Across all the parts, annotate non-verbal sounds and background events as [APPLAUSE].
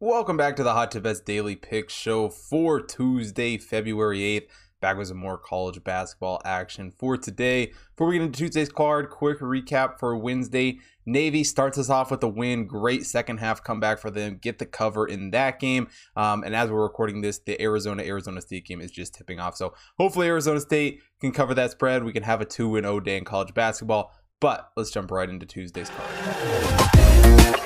Welcome back to the Hot Tip Bets Daily Pick Show for Tuesday, February 8th. Back with some more college basketball action for today. Before we get into Tuesday's card, quick recap for Wednesday. Navy starts us off with a win. Great second half comeback for them. Get the cover in that game. Um, and as we're recording this, the Arizona Arizona State game is just tipping off. So hopefully Arizona State can cover that spread. We can have a 2 0 day in college basketball. But let's jump right into Tuesday's card.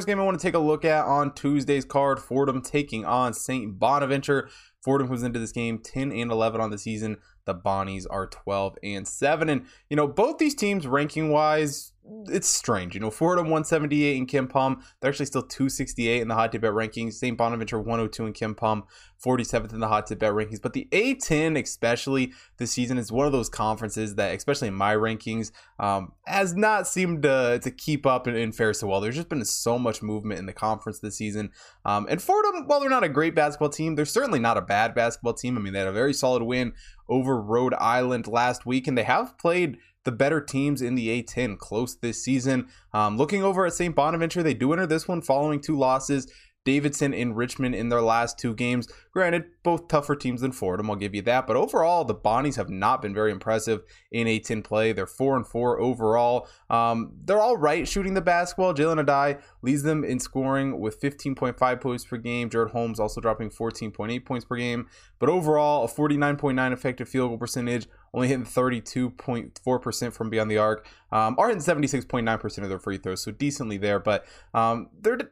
First game I want to take a look at on Tuesday's card Fordham taking on St. Bonaventure. Fordham comes into this game 10 and 11 on the season. The Bonnies are 12 and 7. And, you know, both these teams ranking wise, it's strange. You know, Fordham 178 in KenPom. They're actually still 268 in the hot tip bet rankings. St. Bonaventure 102 in KenPom, 47th in the hot tip bet rankings. But the A10, especially this season, is one of those conferences that, especially in my rankings, um, has not seemed to, to keep up and, and fare so well. There's just been so much movement in the conference this season. Um, and Fordham, while they're not a great basketball team, they're certainly not a bad basketball team. I mean, they had a very solid win over Rhode Island last week, and they have played the better teams in the A10 close this season. Um, looking over at St. Bonaventure, they do enter this one following two losses. Davidson in Richmond in their last two games. Granted, both tougher teams than Fordham, I'll give you that. But overall, the Bonnies have not been very impressive in A10 play. They're four and four overall. Um, they're all right shooting the basketball. Jalen Adaway leads them in scoring with 15.5 points per game. Jaren Holmes also dropping 14.8 points per game. But overall, a 49.9 effective field goal percentage, only hitting 32.4% from beyond the arc. Um, are hitting 76.9% of their free throws, so decently there. But um, they're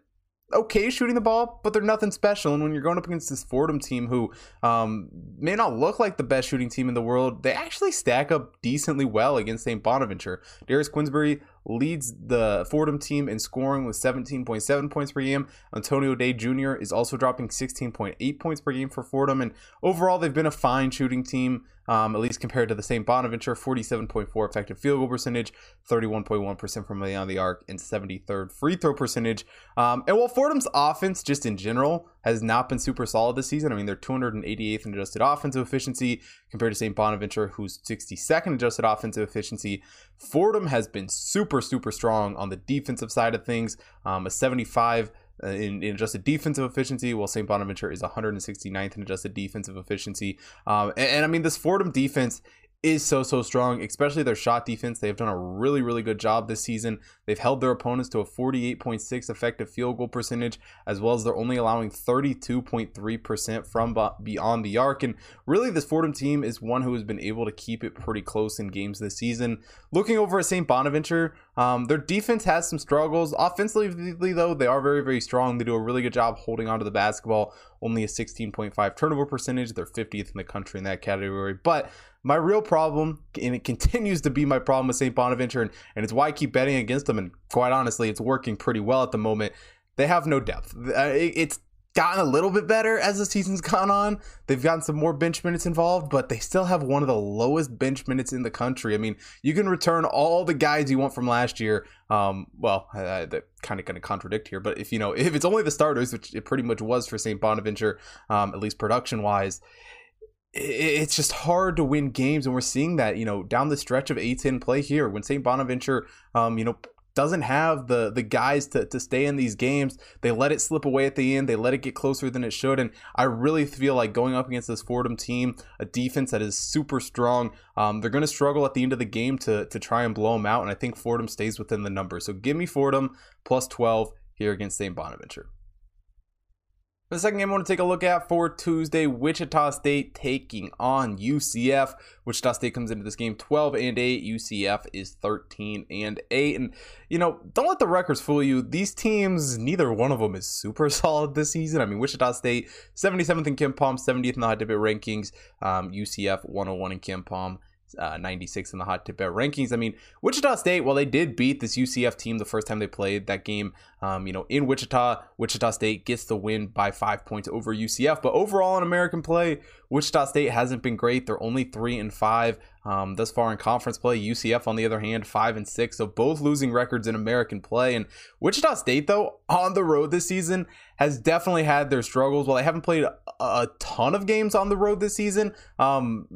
okay shooting the ball, but they're nothing special. And when you're going up against this Fordham team, who um, may not look like the best shooting team in the world, they actually stack up decently well against St. Bonaventure. Darius Quisenberry leads the Fordham team in scoring with 17.7 points per game. Antonio Day Jr. is also dropping 16.8 points per game for Fordham. And overall, they've been a fine shooting team, um, at least compared to the St. Bonaventure 47.4 effective field goal percentage, 31.1% from beyond the arc, and 73rd free throw percentage. Um, and while Fordham's offense, just in general, has not been super solid this season, I mean, they're 288th in adjusted offensive efficiency compared to St. Bonaventure, who's 62nd adjusted offensive efficiency. Fordham has been super, super strong on the defensive side of things, um, a 75 uh, in, in, adjusted defensive efficiency, while St. Bonaventure is 169th in adjusted defensive efficiency. Um, and, and, I mean, this Fordham defense is so so strong, especially their shot defense. They have done a really really good job this season. They've held their opponents to a 48.6 effective field goal percentage, as well as they're only allowing 32.3% from beyond the arc. And really, this Fordham team is one who has been able to keep it pretty close in games this season. Looking over at St. Bonaventure, um, their defense has some struggles. Offensively, though, they are very very strong. They do a really good job holding onto the basketball. Only a 16.5 turnover percentage. They're 50th in the country in that category, but my real problem, and it continues to be my problem with St. Bonaventure, and, and it's why I keep betting against them. And quite honestly, it's working pretty well at the moment. They have no depth. Uh, it's gotten a little bit better as the season's gone on. They've gotten some more bench minutes involved, but they still have one of the lowest bench minutes in the country. I mean, you can return all the guys you want from last year. Um, well, that kind of going to contradict here, but if you know, if it's only the starters, which it pretty much was for St. Bonaventure, um, at least production wise, it's just hard to win games and we're seeing that you know down the stretch of a10 play here when st bonaventure um, you know doesn't have the the guys to, to stay in these games. They let it slip away at the end. They let it get closer than it should. And i really feel like going up against this fordham team a defense that is super strong um, they're going to struggle at the end of the game to to try and blow them out. And i think fordham stays within the number. So give me fordham plus 12 here against st bonaventure the second game I want to take a look at for Tuesday, Wichita State taking on UCF. Wichita State comes into this game 12 and 8. UCF is 13 and 8. And, you know, don't let the records fool you. These teams, neither one of them is super [LAUGHS] solid this season. I mean, Wichita State, 77th in KenPom, 70th in the hot tip bet rankings. Um, UCF, 101 in KenPom uh, 96 in the hot tip rankings. I mean, Wichita State, while they did beat this UCF team the first time they played that game, um, you know, in Wichita, Wichita State gets the win by five points over UCF. But overall in American play, Wichita State hasn't been great. They're only three and five um, thus far in conference play. UCF, on the other hand, five and six, so both losing records in American play. And Wichita State, though, on the road this season, has definitely had their struggles. While they haven't played a, ton of games on the road this season, um,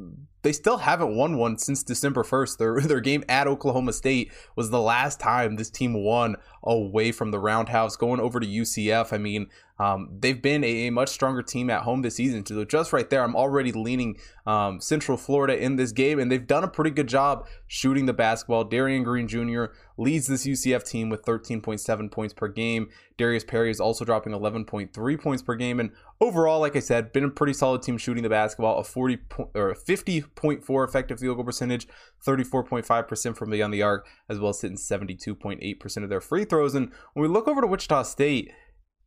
they still haven't won one since December 1st. Their, [LAUGHS] their game at Oklahoma State was the last time this team won away from the Roundhouse. Going over to UCF, I mean, um, they've been a, a, much stronger team at home this season. So just right there, I'm already leaning um, Central Florida in this game, and they've done a pretty good job shooting the basketball. Darin Green Jr. leads this UCF team with 13.7 points per game. Darius Perry is also dropping 11.3 points per game, and overall, like I said, been a pretty solid team shooting the basketball. A 40 po- or 50.4 effective field goal percentage, 34.5% from beyond the arc, as well as hitting 72.8% of their free throws. And when we look over to Wichita State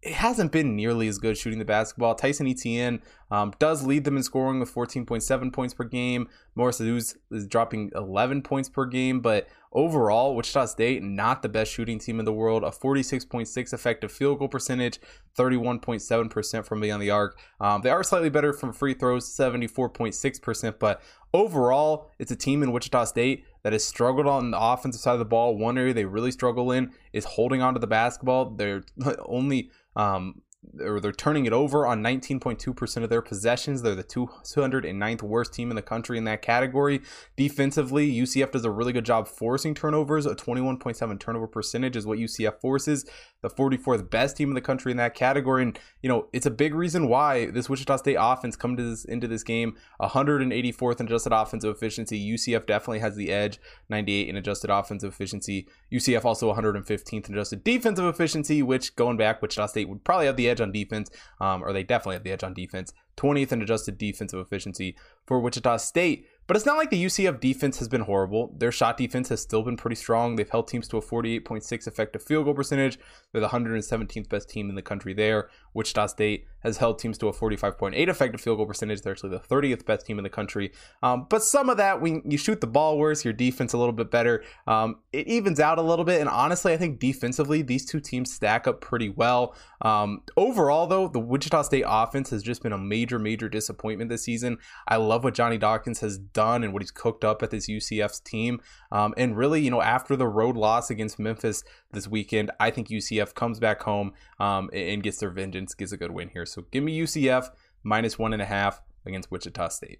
it hasn't been nearly as good shooting the basketball. Tyson Etienne um, does lead them in scoring with 14.7 points per game. Morris Udeze is dropping 11 points per game, but overall, Wichita State not the best shooting team in the world. A 46.6 effective field goal percentage, 31.7% from beyond the arc. Um, they are slightly better from free throws, 74.6%, but overall, it's a team in Wichita State that has struggled on the offensive side of the ball. One area they really struggle in is holding onto the basketball. They're [LAUGHS] only um, or they're turning it over on 19.2% of their possessions. They're the 209th worst team in the country in that category. Defensively, UCF does a really good job forcing turnovers. A 21.7 turnover percentage is what UCF forces. The 44th best team in the country in that category. And, you know, it's a big reason why this Wichita State offense come to this, into this game 184th in adjusted offensive efficiency. UCF definitely has the edge, 98 in adjusted offensive efficiency. UCF also 115th in adjusted defensive efficiency, which going back, Wichita State would probably have the edge on defense, um, or they definitely have the edge on defense. 20th in adjusted defensive efficiency for Wichita State. But it's not like the UCF defense has been horrible. Their shot defense has still been pretty strong. They've held teams to a 48.6 effective field goal percentage. They're the 117th best team in the country there. Wichita State has held teams to a 45.8 effective field goal percentage. They're actually the 30th best team in the country. Um, but some of that, when you shoot the ball worse, your defense a little bit better, um, it evens out a little bit. And honestly, I think defensively, these two teams stack up pretty well. Um, overall, though, the Wichita State offense has just been a major, major disappointment this season. I love what Johnny Dawkins has done and what he's cooked up at this UCF's team. Um, and really, you know, after the road loss against Memphis this weekend, I think UCF comes back home um, and gets their vengeance, gets a good win here. So give me UCF minus one and a half against Wichita State.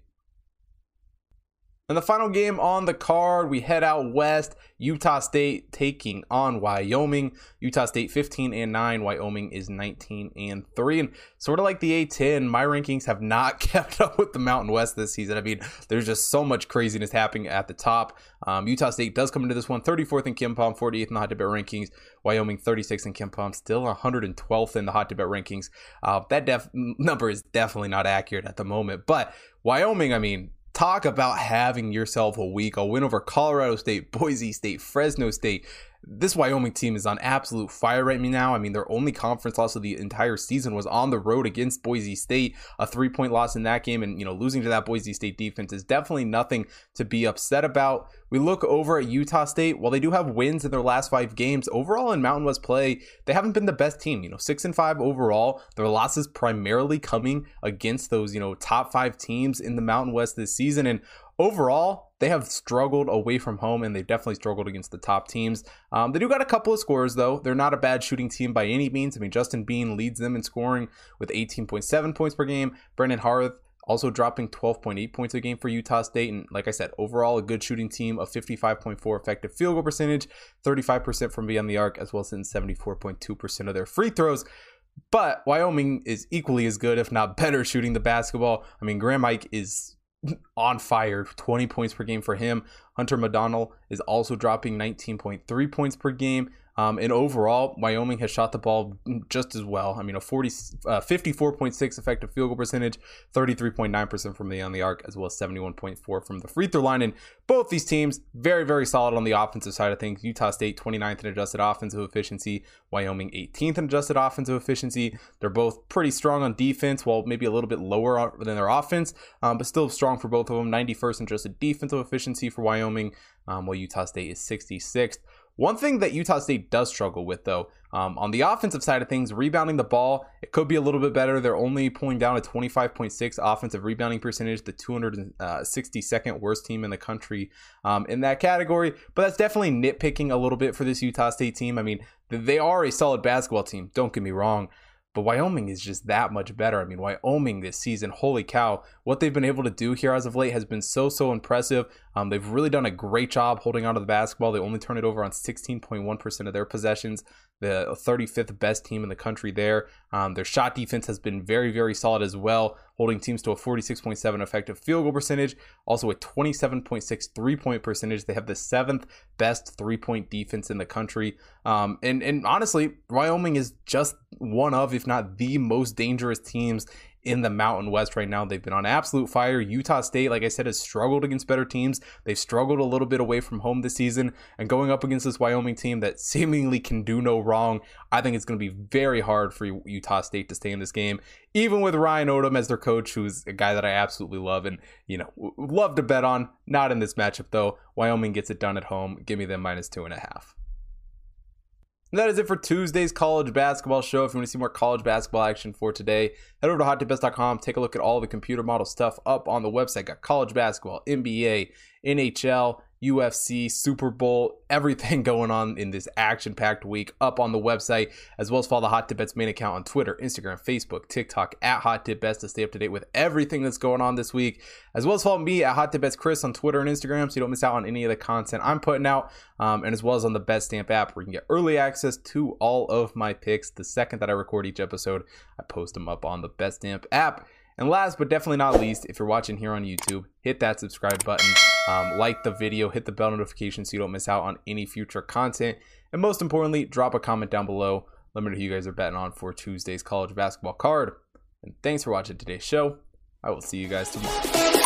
And the final game on the card, we head out west. Utah State taking on Wyoming. Utah State 15 and 9. Wyoming is 19 and 3. And sort of like the A10, my rankings have not [LAUGHS] kept up with the Mountain West this season. I mean, there's just so much craziness happening at the top. Um, Utah State does come into this one 34th in KenPom, 48th in the hot bet rankings. Wyoming 36th in KenPom, still 112th in the hot tip rankings. Uh, that def- number is definitely not accurate at the moment. But Wyoming, I mean, talk about having yourself a week. A win over Colorado State, Boise State, Fresno State, this Wyoming team is on absolute fire right now. I mean, their only conference loss of the entire season was on the road against Boise State, a three point loss in that game. And, you know, losing to that Boise State defense is definitely nothing to be upset about. We look over at Utah State. While they do have wins in their last five games, overall in Mountain West play, they haven't been the best team. You know, six and five overall. Their losses primarily coming against those, you know, top five teams in the Mountain West this season. And overall, they have struggled away from home and they've definitely struggled against the top teams. Um, they do got a couple of scores though. They're not a bad shooting team by any means. I mean, Justin Bean leads them in scoring with 18.7 points per game. Brendan Horvath also dropping 12.8 points a game for Utah State. And like I said, overall, a good shooting team of 55.4 effective field goal percentage, 35% from beyond the arc, as well as in 74.2% of their free throws. But Wyoming is equally as good, if not better, shooting the basketball. I mean, Graham Ike is on fire, 20 points per game for him. Hunter Maldonado is also dropping 19.3 points per game. Um, and overall, Wyoming has shot the ball just as well. I mean, a 40, uh, 54.6 effective field goal percentage, 33.9% from the on the arc, as well as 71.4 from the free throw line. And both these teams, very, very solid on the offensive side of things. Utah State, 29th in adjusted offensive efficiency. Wyoming, 18th in adjusted offensive efficiency. They're both pretty strong on defense, while maybe a little bit lower than their offense, um, but still strong for both of them. 91st in adjusted defensive efficiency for Wyoming, um, while Utah State is 66th. One thing that Utah State does struggle with, though, um, on the offensive side of things, rebounding the ball, it could be a little bit better. They're only pulling down a 25.6 offensive rebounding percentage, the 262nd uh, worst team in the country um, in that category. But that's definitely nitpicking a little bit for this Utah State team. I mean, they are a solid basketball team, don't get me wrong. But Wyoming is just that much better. I mean, Wyoming this season, holy cow, what they've been able to do here as of late has been so, so impressive. Um, they've really done a great job holding onto the basketball. They only turn it over on 16.1% of their possessions the 35th best team in the country there. Um, their shot defense has been very, very solid as well, holding teams to a 46.7 effective field goal percentage, also a 27.6 three point percentage. They have the seventh best three point defense in the country. Um, and, and honestly, Wyoming is just one of, if not the most dangerous teams in the Mountain West right now. They've been on absolute fire. Utah State, like I said, has struggled against better teams. They've struggled a little bit away from home this season. And going up against this Wyoming team that seemingly can do no wrong, I think it's going to be very hard for Utah State to stay in this game, even with Ryan Odom as their coach, who's a guy that I absolutely love and, you know, love to bet on. Not in this matchup, though. Wyoming gets it done at home. Give me them minus two and a half. And that is it for Tuesday's college basketball show. If you want to see more college basketball action for today, head over to hottipbets.com. Take a look at all the computer model stuff up on the website. Got college basketball, NBA, NHL, UFC, Super Bowl, everything [LAUGHS] going on in this action packed week up on the website, as well as follow the Hot Tip Bets main account on Twitter, Instagram, Facebook, TikTok at Hot Tip Bets to stay up to date with everything that's going on this week, as well as follow me at Hot Tip Bets Chris on Twitter and Instagram so you don't miss out on any of the content I'm putting out, um, and as well as on the BetStamp app where you can get early access to all of my picks. The second that I record each episode, I post them up on the BetStamp app. And last but definitely not least, if you're watching here on YouTube, hit that subscribe button, um, like the video, hit the bell notification so you don't miss out on any future content. And most importantly, drop a comment down below. Let me know who you guys are betting on for Tuesday's college basketball card. And thanks for watching today's show. I will see you guys tomorrow.